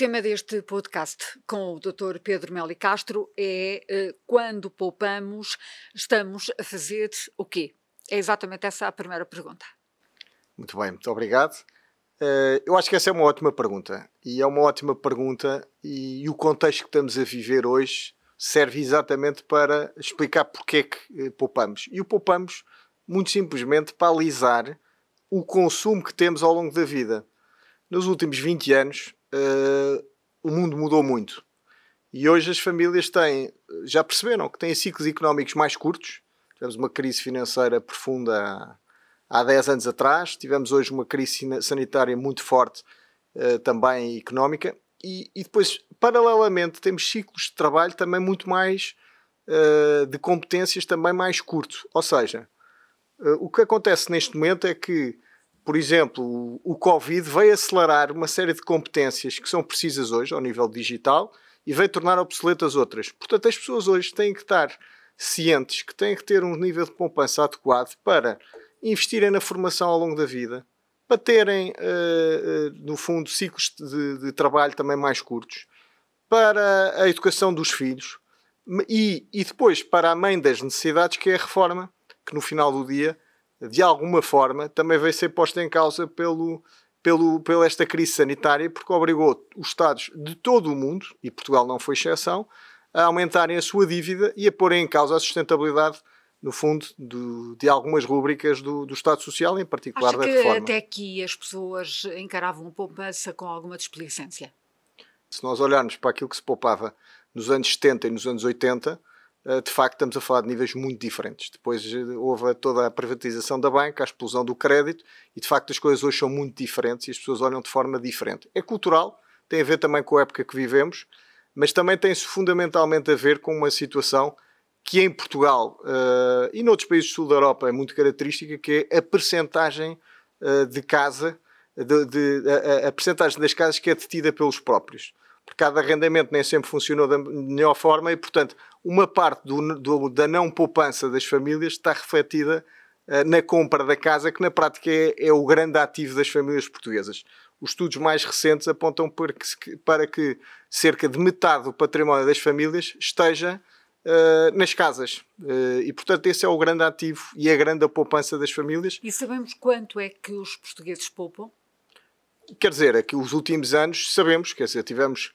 Tema deste podcast com o Dr. Pedro Meli Castro é uh, quando poupamos, estamos a fazer o quê? É exatamente essa a primeira pergunta. Muito bem, muito obrigado. Uh, eu acho que essa é uma ótima pergunta. E é uma ótima pergunta, e, o contexto que estamos a viver hoje serve exatamente para explicar porque é que uh, poupamos. E o poupamos, muito simplesmente, para alisar o consumo que temos ao longo da vida. Nos últimos 20 anos, uh, o mundo mudou muito. E hoje as famílias têm, já perceberam que têm ciclos económicos mais curtos. Tivemos uma crise financeira profunda há 10 anos atrás, tivemos hoje uma crise sanitária muito forte uh, também económica. E, e, depois, paralelamente, temos ciclos de trabalho também muito mais uh, de competências também mais curtos. Ou seja, o que acontece neste momento é que por exemplo, o Covid veio acelerar uma série de competências que são precisas hoje ao nível digital e veio tornar obsoletas outras. Portanto, as pessoas hoje têm que estar cientes que têm que ter um nível de poupança adequado para investirem na formação ao longo da vida, para terem, uh, uh, no fundo, ciclos de, de, trabalho também mais curtos, para a educação dos filhos e, e depois para a mãe das necessidades, que é a reforma, que no final do dia de alguma forma, também veio ser posta em causa pelo, pelo, pela esta crise sanitária, porque obrigou os Estados de todo o mundo, e Portugal não foi exceção, a aumentarem a sua dívida e a porem em causa a sustentabilidade, no fundo, do, de algumas rúbricas do, do Estado Social, em particular Acho da que reforma. até aqui as pessoas encaravam a poupança com alguma desplicência. Se nós olharmos para aquilo que se poupava nos anos 70 e nos anos 80, eh, de facto estamos a falar de níveis muito diferentes. Depois eh, houve toda a privatização da banca, a explosão do crédito e de facto as coisas hoje são muito diferentes e as pessoas olham de forma diferente. É cultural, tem a ver também com a época que vivemos, mas também tem-se fundamentalmente a ver com uma situação que em Portugal uh, e noutros países do sul da Europa é muito característica, que é a percentagem uh, de casa, de, de, a, a percentagem das casas que é detida pelos próprios porque cada arrendamento nem sempre funcionou da melhor forma e, portanto, uma parte do, do, da não poupança das famílias está refletida uh, na compra da casa, que na prática é, é, o grande ativo das famílias portuguesas. Os estudos mais recentes apontam para que, para que cerca de metade do património das famílias esteja uh, nas casas. Uh, e, portanto, esse é o grande ativo e a grande poupança das famílias. E sabemos quanto é que os portugueses poupam? Quer dizer, é que os últimos anos sabemos, quer dizer, tivemos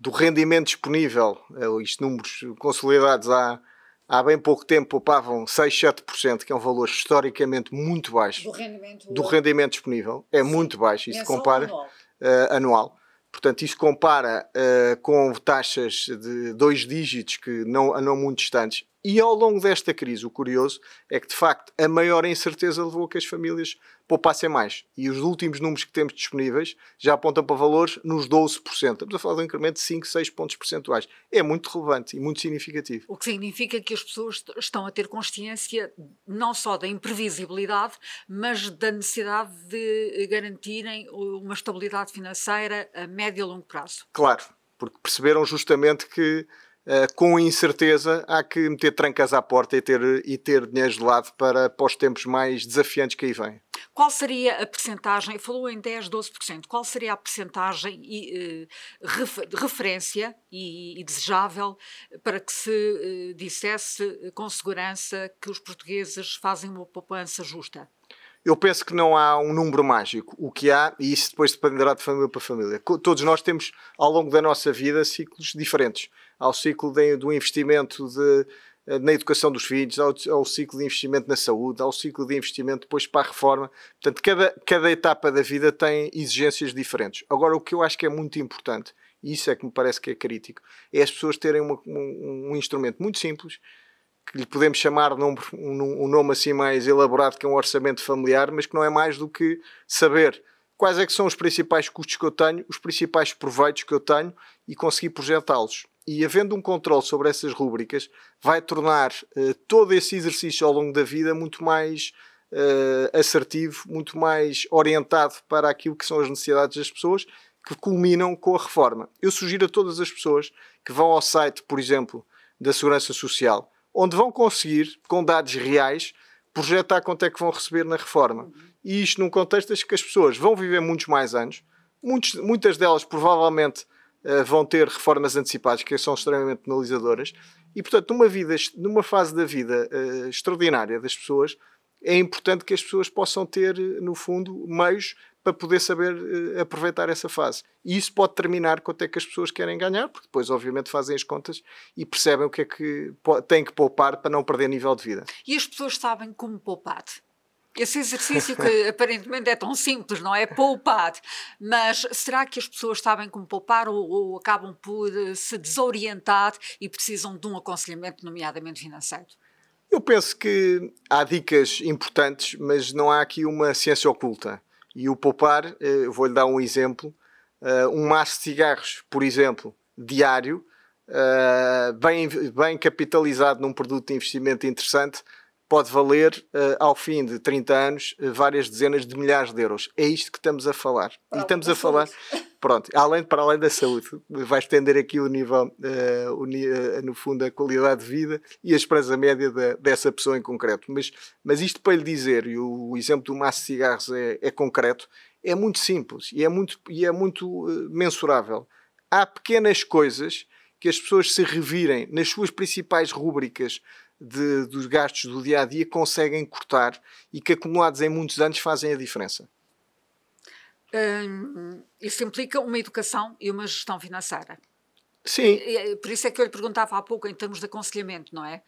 do rendimento disponível, eh, isto números consolidados há, há bem pouco tempo poupavam 6, 7%, que é um valor historicamente muito baixo do rendimento, do rendimento disponível. É Sim. muito baixo, isso compara anual. Uh, anual. Portanto, isso compara uh, com taxas de dois dígitos que não, não muito distantes. E ao longo desta crise, o curioso é que, de facto, a maior incerteza levou a que as famílias poupassem mais. E os últimos números que temos disponíveis já apontam para valores nos 12%. Estamos a falar de um incremento de 5, 6 pontos percentuais. É muito relevante e muito significativo. O que significa que as pessoas estão a ter consciência não só da imprevisibilidade, mas da necessidade de garantirem uma estabilidade financeira a médio e longo prazo. Claro, porque perceberam justamente que com incerteza, há que meter trancas à porta e ter, e ter dinheiro de lado para, para os tempos mais desafiantes que aí vêm. Qual seria a percentagem, falou em 10, 12%, qual seria a percentagem e, de referência e, desejável para que se uh, dissesse com segurança que os portugueses fazem uma poupança justa? Eu penso que não há um número mágico. O que há, e isso depois dependerá de família para família. Todos nós temos, ao longo da nossa vida, ciclos diferentes ao ciclo de, do investimento de, eh, na educação dos filhos, ao, ao, ciclo de investimento na saúde, ao ciclo de investimento depois para a reforma. Portanto, cada, cada etapa da vida tem exigências diferentes. Agora, o que eu acho que é muito importante, e isso é que me parece que é crítico, é as pessoas terem uma, um, um, instrumento muito simples, que lhe podemos chamar um, um, um nome assim mais elaborado, que é um orçamento familiar, mas que não é mais do que saber quais é que são os principais custos que eu tenho, os principais proveitos que eu tenho e conseguir projetá-los e havendo um controle sobre essas rúbricas, vai tornar uh, todo esse exercício ao longo da vida muito mais uh, assertivo, muito mais orientado para aquilo que são as necessidades das pessoas, que culminam com a reforma. Eu sugiro a todas as pessoas que vão ao site, por exemplo, da Segurança Social, onde vão conseguir, com dados reais, projetar quanto é que vão receber na reforma. E isto num contexto em que as pessoas vão viver muitos mais anos, muitos, muitas delas provavelmente uh, vão ter reformas antecipadas que são extremamente penalizadoras. E, portanto, numa, vida, numa fase da vida uh, extraordinária das pessoas, é importante que as pessoas possam ter, no fundo, meios para poder saber uh, aproveitar essa fase. E isso pode determinar quanto é que as pessoas querem ganhar, porque depois, obviamente, fazem as contas e percebem o que é que têm que poupar para não perder nível de vida. E as pessoas sabem como poupar? Esse exercício que aparentemente é tão simples, não é? Poupar. Mas será que as pessoas sabem como poupar ou, ou, acabam por eh, se desorientar e precisam de um aconselhamento, nomeadamente financeiro? Eu penso que há dicas importantes, mas não há aqui uma ciência oculta. E o poupar, eh, vou-lhe dar um exemplo. Eh, um maço de cigarros, por exemplo, diário, bem, bem capitalizado num produto de investimento interessante, pode valer, uh, ao fim de 30 anos, uh, várias dezenas de milhares de euros. É isto que estamos a falar. Para e estamos a falar, pronto, além, para além da saúde, vai estender aqui o nível, uh, o, no fundo, a qualidade de vida e a esperança média de, dessa pessoa em concreto. Mas, mas isto para lhe dizer, e o, o exemplo do maço de cigarros é, é, concreto, é muito simples e é muito, e é muito mensurável. Há pequenas coisas que as pessoas se revirem nas suas principais rúbricas de, dos gastos do dia a dia conseguem cortar e que acumulados em muitos anos fazem a diferença. Hum, isso implica uma educação e uma gestão financeira. Sim. Por isso é que eu lhe perguntava há pouco em termos de aconselhamento, não é?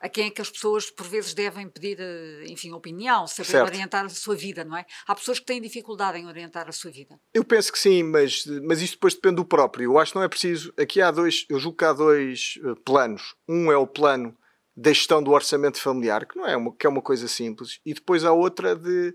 A quem é que as pessoas por vezes devem pedir, eh, enfim, opinião, saber certo. orientar a sua vida, não é? Há pessoas que têm dificuldade em orientar a sua vida. Eu penso que sim, mas, mas isto depois depende do próprio. Eu acho que não é preciso. Aqui há dois, eu julgo que há dois uh, planos. Um é o plano da gestão do orçamento familiar, que não é uma, que é uma coisa simples, e depois há outra de,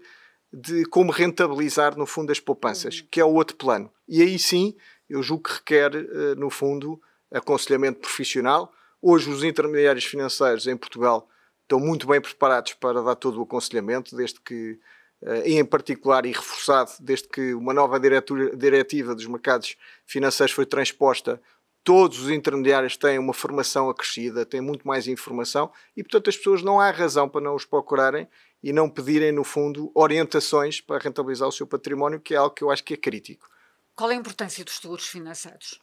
de como rentabilizar, no fundo, as poupanças, uhum. que é o outro plano. E aí sim, eu julgo que requer, uh, no fundo, aconselhamento profissional. Hoje, os intermediários financeiros em Portugal estão muito bem preparados para dar todo o aconselhamento, desde que, uh, em particular e reforçado, desde que uma nova diretiva dos mercados financeiros foi transposta todos os intermediários têm uma formação acrescida, têm muito mais informação e, portanto, as pessoas não há razão para não os procurarem e não pedirem, no fundo, orientações para rentabilizar o seu património, que é algo que eu acho que é crítico. Qual é a importância dos seguros financeiros?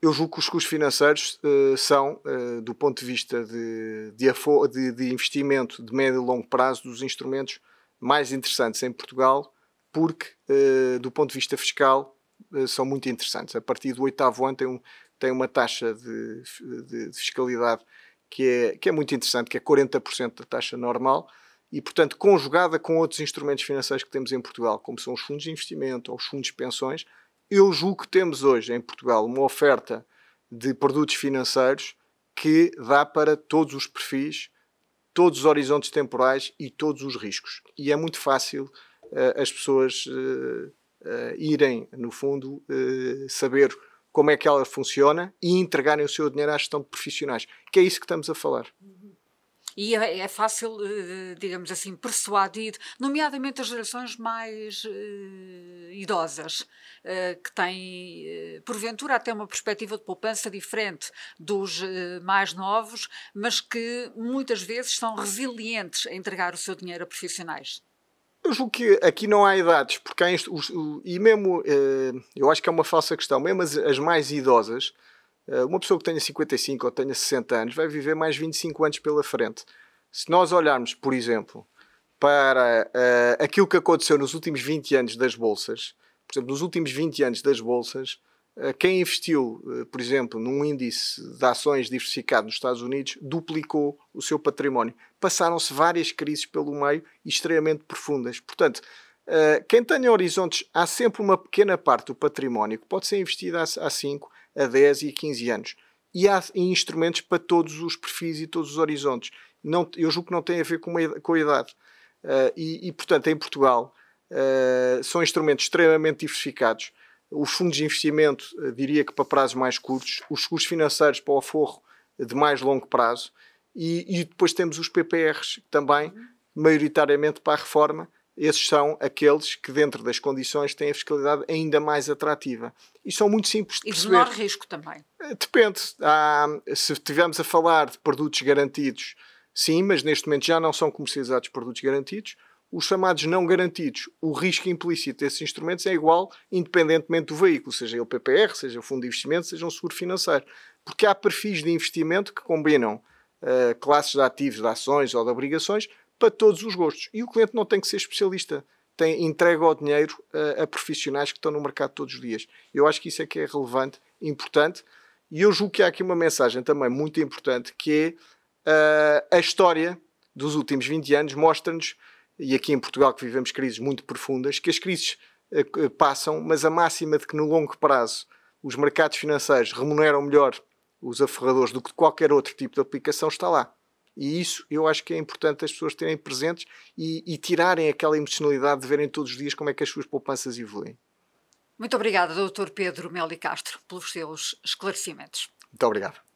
Eu julgo que os seguros financeiros uh, são, uh, do ponto de vista de, de, de, de, investimento de médio e longo prazo, dos instrumentos mais interessantes em Portugal, porque, uh, do ponto de vista fiscal, são muito interessantes. A partir do oitavo ano tem um, tem uma taxa de, de, de fiscalidade que é, que é muito interessante, que é 40% da taxa normal, e, portanto, conjugada com outros instrumentos financeiros que temos em Portugal, como são os fundos de investimento ou os fundos de pensões, eu julgo que temos hoje em Portugal uma oferta de produtos financeiros que dá para todos os perfis, todos os horizontes temporais e todos os riscos. E é muito fácil uh, as pessoas uh, uh, irem, no fundo, saber como é que ela funciona e entregarem o seu dinheiro à gestão de profissionais, que é isso que estamos a falar. E é, é fácil, eh, digamos assim, persuadir, nomeadamente as gerações mais uh, idosas, uh, que têm, uh, porventura, até uma perspectiva de poupança diferente dos mais novos, mas que muitas vezes são resilientes a entregar o seu dinheiro a profissionais. Eu julgo que aqui não há idades, porque há os, e mesmo, eh, eu acho que é uma falsa questão, mesmo as, as mais idosas, eh, uma pessoa que tenha 55 ou tenha 60 anos vai viver mais 25 anos pela frente. Se nós olharmos, por exemplo, para uh, aquilo que aconteceu nos últimos 20 anos das bolsas, por exemplo, nos últimos 20 anos das bolsas, uh, quem investiu, uh, por exemplo, num índice de ações diversificado nos Estados Unidos, duplicou o seu património passaram-se várias crises pelo meio extremamente profundas. Portanto, uh, quem tenha horizontes, há sempre uma pequena parte do património que pode ser investida há 5, a 10 e a 15 anos. E há instrumentos para todos os perfis e todos os horizontes. Não, eu julgo que não tem a ver com, uma, com a idade. E, e, portanto, em Portugal, são instrumentos extremamente diversificados. Os fundos de investimento, diria que para prazos mais curtos, os seguros financeiros para o aforro de mais longo prazo e, e depois temos os PPRs também, maioritariamente para a reforma. Esses são aqueles que, dentro das condições, têm a fiscalidade ainda mais atrativa. E são muito simples de e perceber. E de menor risco também. Eh, depende. Há, se estivermos a falar de produtos garantidos, sim, mas neste momento já não são comercializados produtos garantidos. Os chamados não garantidos, o risco implícito desses instrumentos é igual independentemente do veículo, seja ele PPR, seja o fundo de investimento, seja um seguro financeiro. Porque há perfis de investimento que combinam uh, classes de ativos, de ações ou de obrigações para todos os gostos. E o cliente não tem que ser especialista. Tem, entrega o dinheiro uh, a profissionais que estão no mercado todos os dias. Eu acho que isso é que é relevante, importante. E eu julgo que há aqui uma mensagem também muito importante que é uh, a história dos últimos 20 anos mostra-nos e aqui em Portugal que vivemos crises muito profundas, que as crises uh, passam, mas a máxima de que no longo prazo os mercados financeiros remuneram melhor os aferradores do que qualquer outro tipo de aplicação está lá. E isso eu acho que é importante as pessoas terem presentes e, e tirarem aquela emocionalidade de verem todos os dias como é que as suas poupanças evoluem. Muito obrigada, Dr. Pedro Meli Castro, pelos seus esclarecimentos. Muito obrigado.